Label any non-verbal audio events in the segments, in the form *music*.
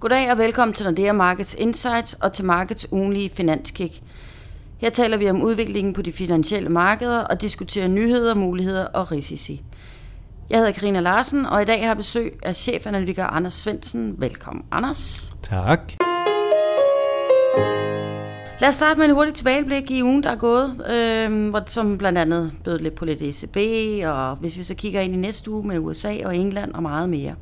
Goddag og velkommen til Nordea Markets Insights og til Markets ugenlige finanskick. Her taler vi om udviklingen på de finansielle markeder og diskuterer nyheder, muligheder og risici. Jeg hedder Karina Larsen, og i dag har jeg besøg af chefanalytiker Anders Svensen. Velkommen, Anders. Tak. Lad os starte med en hurtig tilbageblik i ugen, der er gået, øh, som blandt andet bød lidt på lidt ECB, og hvis vi så kigger ind i næste uge med USA og England og meget mere.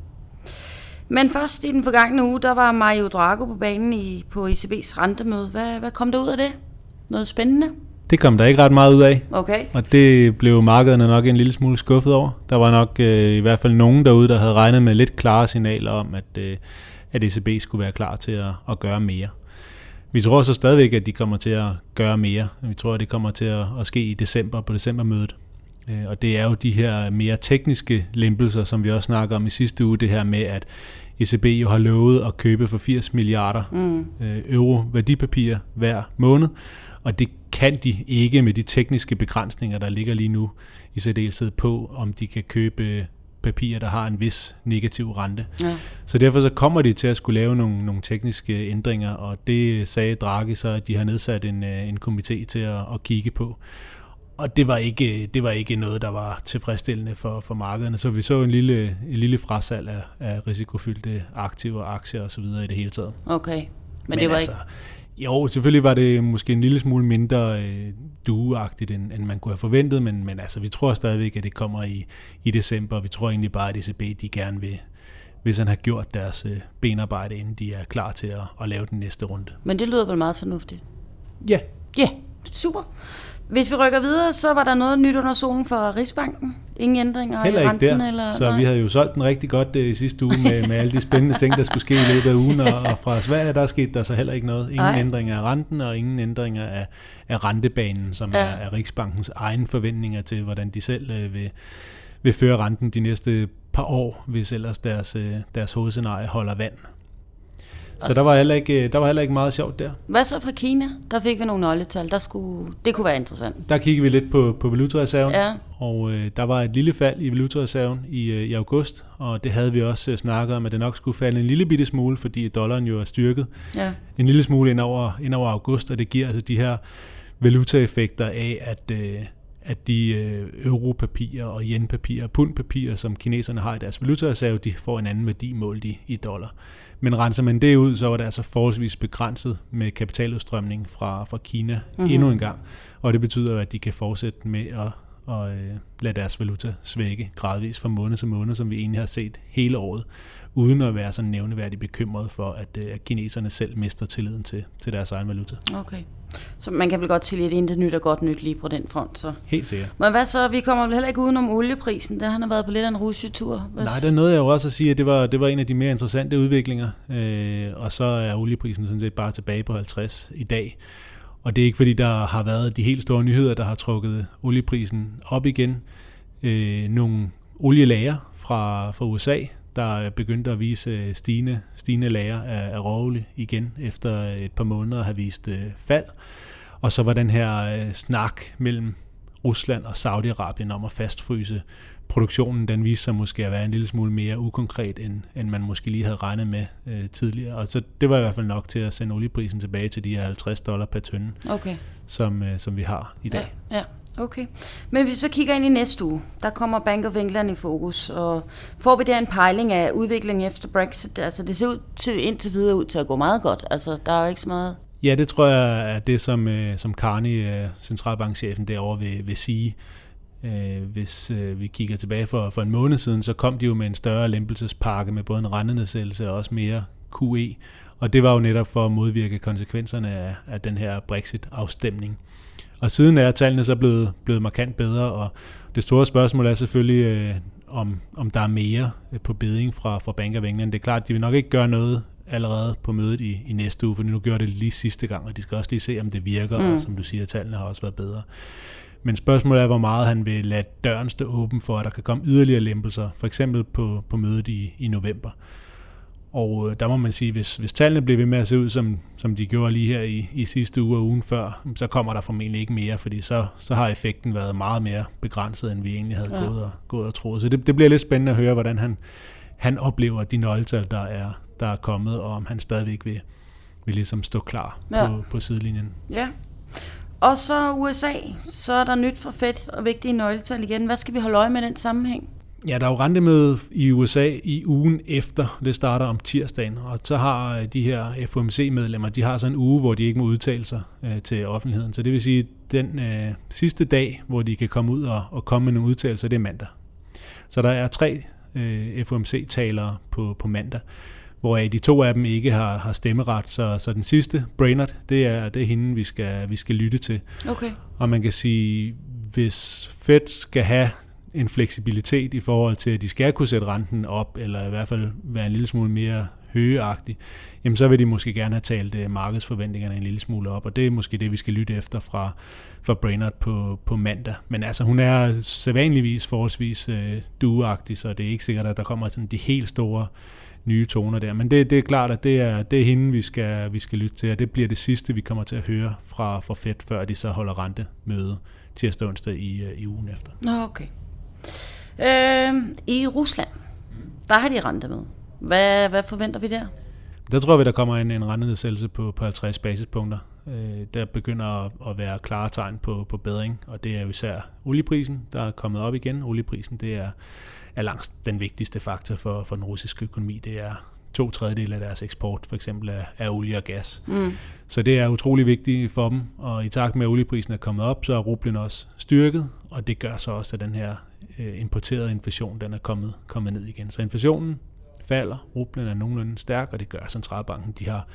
Men først i den forgangne uge, der var Mario Drago på banen i, på ECB's rentemøde. Hvad, hvad kom der ud af det? Noget spændende? Det kom der ikke ret meget ud af. Okay. Og det blev markederne nok en lille smule skuffet over. Der var nok øh, i hvert fald nogen derude, der havde regnet med lidt klare signaler om, at, øh, at ECB skulle være klar til at, at gøre mere. Vi tror så stadigvæk, at de kommer til at gøre mere. Vi tror, at det kommer til at, at ske i december på decembermødet. Øh, og det er jo de her mere tekniske lempelser, som vi også snakker om i sidste uge, det her med, at ECB jo har lovet at købe for 80 milliarder mm. euro værdipapirer hver måned, og det kan de ikke med de tekniske begrænsninger, der ligger lige nu i særdeleshed på, om de kan købe papirer, der har en vis negativ rente. Ja. Så derfor så kommer de til at skulle lave nogle, nogle tekniske ændringer, og det sagde Draghi så, at de har nedsat en, en komité til at, at kigge på og det var ikke det var ikke noget der var tilfredsstillende for for markederne så vi så en lille en lille frasalg af, af risikofyldte aktiver aktier og så videre i det hele taget. Okay. Men, Men det var altså, ikke jo, selvfølgelig var det måske en lille smule mindre øh, dueagtigt, end, end man kunne have forventet, men, men altså, vi tror stadigvæk, at det kommer i, i december. Vi tror egentlig bare, at ECB de gerne vil, hvis han har gjort deres øh, benarbejde, inden de er klar til at, at lave den næste runde. Men det lyder vel meget fornuftigt? Ja. Ja, super. Hvis vi rykker videre, så var der noget nyt under solen for Rigsbanken. Ingen ændringer Heller i renten? der. Eller, så nej. vi havde jo solgt den rigtig godt uh, i sidste uge med, med alle de spændende ting, der skulle ske i løbet af ugen. Og, og fra Sverige, der skete der så heller ikke noget. Ingen nej. ændringer af renten, og ingen ændringer af, af rentebanen, som ja. er, er Rigsbankens egen forventninger til, hvordan de selv uh, vil, vil føre renten de næste par år, hvis ellers deres, uh, deres hovedscenarie holder vand. Så der var, heller ikke, der var heller ikke meget sjovt der. Hvad så fra Kina? Der fik vi nogle nøgletal. Der skulle, det kunne være interessant. Der kiggede vi lidt på, på valutareserven, ja. og øh, der var et lille fald i valutareserven i, øh, i august, og det havde vi også øh, snakket om, at det nok skulle falde en lille bitte smule, fordi dollaren jo er styrket ja. en lille smule ind over, ind over august, og det giver altså de her valutaeffekter af, at, øh, at de øh, europapirer og yenpapirer, pundpapirer, som kineserne har i deres valutareserve, de får en anden værdi målt i, i dollar. Men renser man det ud, så var det altså forholdsvis begrænset med kapitaludstrømning fra, fra Kina mm-hmm. endnu en gang. Og det betyder, at de kan fortsætte med at og øh, lade deres valuta svække gradvist fra måned til måned, som vi egentlig har set hele året, uden at være sådan nævneværdigt bekymret for, at, øh, at kineserne selv mister tilliden til, til deres egen valuta. Okay. Så man kan vel godt sige lidt intet nyt og godt nyt lige på den front. Så. Helt sikkert. Men hvad så? Vi kommer vel heller ikke udenom olieprisen. Der han har været på lidt af en rusjetur. Hvad... Nej, der nåede jeg jo også at sige, at det var, det var en af de mere interessante udviklinger. Øh, og så er olieprisen sådan set bare tilbage på 50 i dag. Og det er ikke fordi, der har været de helt store nyheder, der har trukket olieprisen op igen. Øh, nogle olielager fra, fra USA, der begyndte at vise øh, stigende, stigende lager af, af råolie igen, efter et par måneder har vist øh, fald. Og så var den her øh, snak mellem Rusland og Saudi-Arabien om at fastfryse produktionen, den viste sig måske at være en lille smule mere ukonkret, end, end man måske lige havde regnet med øh, tidligere. Og så det var i hvert fald nok til at sende olieprisen tilbage til de her 50 dollar per tønde, okay. som, øh, som vi har i dag. Ja, ja. Okay. Men hvis vi så kigger ind i næste uge, der kommer Bank of England i fokus, og får vi der en pejling af udviklingen efter Brexit? Altså det ser ud til, indtil videre ud til at gå meget godt. Altså der er jo ikke så meget... Ja, det tror jeg er det, som, øh, som Carney, øh, centralbankchefen derovre, vil, vil sige. Øh, hvis øh, vi kigger tilbage for, for en måned siden, så kom de jo med en større lempelsespakke med både en rendenedsættelse og også mere QE, og det var jo netop for at modvirke konsekvenserne af, af den her Brexit-afstemning. Og siden er tallene så blevet, blevet markant bedre, og det store spørgsmål er selvfølgelig, øh, om, om der er mere øh, på beding fra, fra Bank of England. Det er klart, de vil nok ikke gøre noget allerede på mødet i, i næste uge, for nu gør det lige sidste gang, og de skal også lige se, om det virker, mm. og som du siger, tallene har også været bedre. Men spørgsmålet er, hvor meget han vil lade døren stå åben for, at der kan komme yderligere lempelser, for eksempel på, på mødet i, i november. Og øh, der må man sige, hvis, hvis tallene bliver ved med at se ud, som, som de gjorde lige her i, i sidste uge og ugen før, så kommer der formentlig ikke mere, fordi så, så har effekten været meget mere begrænset, end vi egentlig havde ja. gået, og, gået og troet. Så det, det bliver lidt spændende at høre, hvordan han, han oplever de nøgletal, der er, der er kommet, og om han stadigvæk vil, vil ligesom stå klar Ja. på, på sidelinjen. Ja. Og så USA, så er der nyt for Fed og vigtige nøgletal igen. Hvad skal vi holde øje med i den sammenhæng? Ja, der er jo rentemøde i USA i ugen efter. Det starter om tirsdagen, og så har øh, de her FOMC-medlemmer, de har så en uge, hvor de ikke må udtale sig øh, til offentligheden. Så det vil sige, den øh, sidste dag, hvor de kan komme ud og, og komme med nogle udtalelser, det er mandag. Så der er tre øh, FOMC-talere på, på mandag, hvoraf de to af dem ikke har, har stemmeret. Så, så den sidste, Brainerd, det er, det er hende, vi skal, vi skal lytte til. Okay. Og man kan sige, hvis Fed skal have en fleksibilitet i forhold til, at de skal kunne sætte renten op, eller i hvert fald være en lille smule mere høgeagtig, jamen så vil de måske gerne have talt øh, markedsforventningerne en lille smule op, og det er måske det, vi skal lytte efter fra, fra Brainerd på, på mandag. Men altså, hun er sædvanligvis forholdsvis øh, dueagtig, så det er ikke sikkert, at der kommer sådan de helt store nye toner der. Men det, det er klart, at det er, det er hende, vi skal, vi skal lytte til, og det bliver det sidste, vi kommer til at høre fra, fra Fed, før de så holder rentemøde tirsdag og onsdag i, øh, i ugen efter. Nå, okay. Øh, I Rusland, der har de rentemøde. Hvad, hvad forventer vi der? Der tror vi, der kommer en, en rentenedsættelse på, på 50 basispunkter. Øh, der begynder at, at være klare tegn på, på bedring, og det er jo især olieprisen, der er kommet op igen. Olieprisen, det er, er langt den vigtigste faktor for, for den russiske økonomi. Det er to tredjedel af deres eksport, for eksempel af, af olie og gas. Mm. Så det er utrolig vigtigt for dem, og i takt med, at olieprisen er kommet op, så er rublen også styrket, og det gør så også, at den her øh, importerede inflation, den er kommet, kommet ned igen. Så inflationen falder, rublen er nogenlunde stærk, og det gør, centralbanken de har,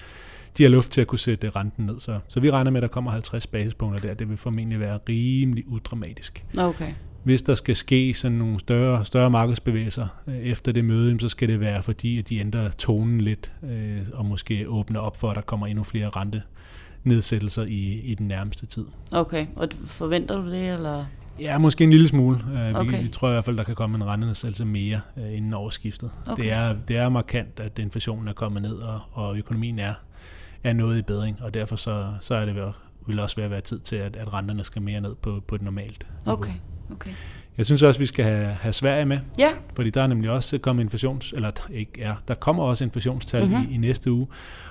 de har luft til at kunne sætte renten ned. Så, så vi regner med, at der kommer 50 basispunkter der. Det vil formentlig være rimelig udramatisk. Okay. Hvis der skal ske sådan nogle større, større markedsbevægelser øh, efter det møde, så skal det være fordi, at de ændrer tonen lidt, øh, og måske åbner op for, at der kommer endnu flere rente nedsættelser i, i den nærmeste tid. Okay, og forventer du det, eller? Ja, måske en lille smule. Øh, Okay. Vi, vi tror i hvert fald, der kan komme en rentenedsættelse mere øh, inden årsskiftet. Okay. Det, er, det er markant, at inflationen er kommet ned, og, og økonomien er, er noget i bedring, og derfor så, så er det vel, vil også være, være tid til, at, at renterne skal mere ned på, på et normalt niveau. Okay, okay. Jeg synes også, vi skal have, have Sverige med, Ja, fordi der er nemlig også kommet inflations, eller der ikke er, der kommer også inflationstal Mhm. mm-hmm. i, i næste uge,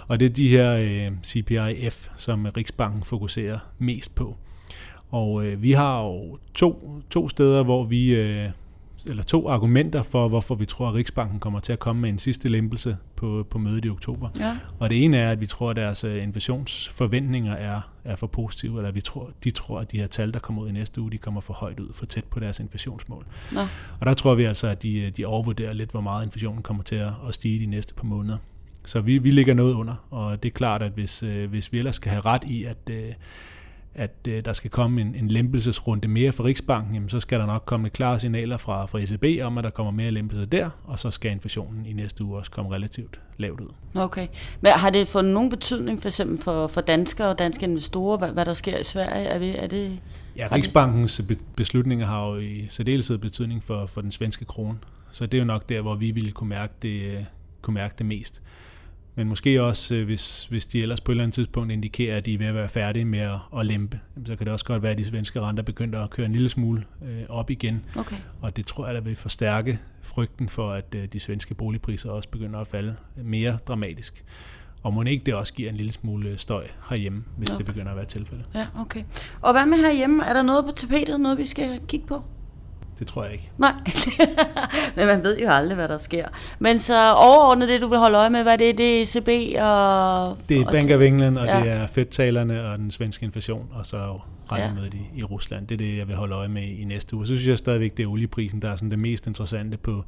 og det er de her øh, CPIF, som Riksbanken fokuserer mest på. Og øh, vi har jo to, to steder, hvor vi, øh, eller to argumenter for, hvorfor vi tror, at Riksbanken kommer til at komme med en sidste lempelse på, på mødet i oktober. ja. Og det ene er, at vi tror, at deres øh, inflationsforventninger er, er for positive, eller vi tror, de tror, at de her tal, der kommer ud i næste uge, de kommer for højt ud, for tæt på deres inflationsmål. Nå, Og der tror vi altså, at de, øh, de overvurderer lidt, hvor meget inflationen kommer til at, at stige de næste par måneder. Så vi, vi ligger noget under, og det er klart, at hvis, øh, hvis vi ellers skal have ret i, at, øh, at øh, der skal komme en, en lempelsesrunde mere fra Riksbanken, jamen, så skal der nok komme klare signaler fra, fra ECB om, at der kommer mere lempelse der, og så skal inflationen i næste uge også komme relativt lavt ud. okay. Men har det fået nogen betydning for eksempel for, for danskere og danske investorer, hvad, hvad der sker i Sverige? Er, vi, er det... Ja, Riksbankens be- beslutninger har jo i særdeleshed betydning for, for den svenske krone. Så det er jo nok der, hvor vi ville kunne mærke det, kunne mærke det mest. Men måske også, øh, hvis, hvis de ellers på et eller andet tidspunkt indikerer, at de er ved at være færdige med at, at lempe, så kan det også godt være, at de svenske renter begynder at køre en lille smule øh, op igen. Okay. Og det tror jeg, der vil forstærke frygten for, at øh, de svenske boligpriser også begynder at falde mere dramatisk. Og må ikke det også giver en lille smule støj herhjemme, hvis okay. det begynder at være tilfældet. Ja, okay. Og hvad med herhjemme? Er der noget på tapetet, noget vi skal kigge på? Det tror jeg ikke. Nej, *laughs* men man ved jo aldrig, hvad der sker. Men så overordnet det, du vil holde øje med, hvad det er, det er ECB og... Det er Bank of England, og Ja. det er Fed-talerne og den svenske inflation, og så rentemødet Ja. i, i Rusland. Det er det, jeg vil holde øje med i næste uge. Så synes jeg stadigvæk, det er olieprisen, der er sådan det mest interessante på,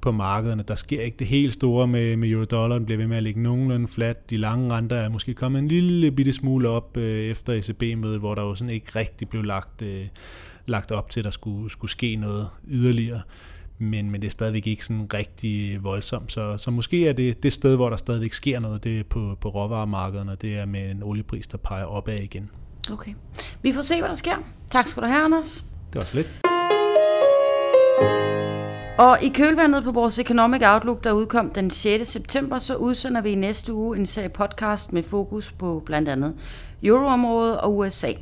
på markederne. Der sker ikke det helt store med, med euro-dollar. Den bliver ved med at ligge nogenlunde flat. De lange renter er måske kommet en lille bitte smule op øh, efter ECB-mødet, hvor der jo sådan ikke rigtig blev lagt, øh, lagt op til, at der skulle, skulle ske noget yderligere. Men, men det er stadigvæk ikke sådan rigtig voldsomt. Så, så måske er det det sted, hvor der stadigvæk sker noget, det er på, på råvaremarkederne, det er med en oliepris, der peger opad igen. Okay. Vi får se, hvad der sker. Tak skal du have, Anders. Det var så lidt. Og i kølvandet på vores Economic Outlook, der udkom den 6. september, så udsender vi i næste uge en serie podcast med fokus på blandt andet euroområdet og USA.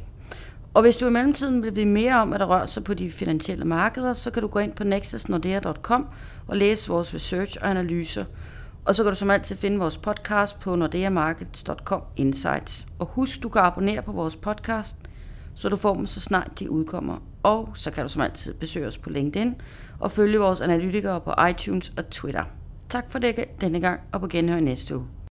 Og hvis du i mellemtiden vil vide mere om, hvad der rører sig på de finansielle markeder, så kan du gå ind på nexusnordea.com og læse vores research og analyser. Og så kan du som altid finde vores podcast på nordeamarkets.com insights. Og husk, du kan abonnere på vores podcast, så du får dem så snart de udkommer. Og så kan du som altid besøge os på LinkedIn og følge vores analytikere på iTunes og Twitter. Tak for det denne gang, og på genhør næste uge.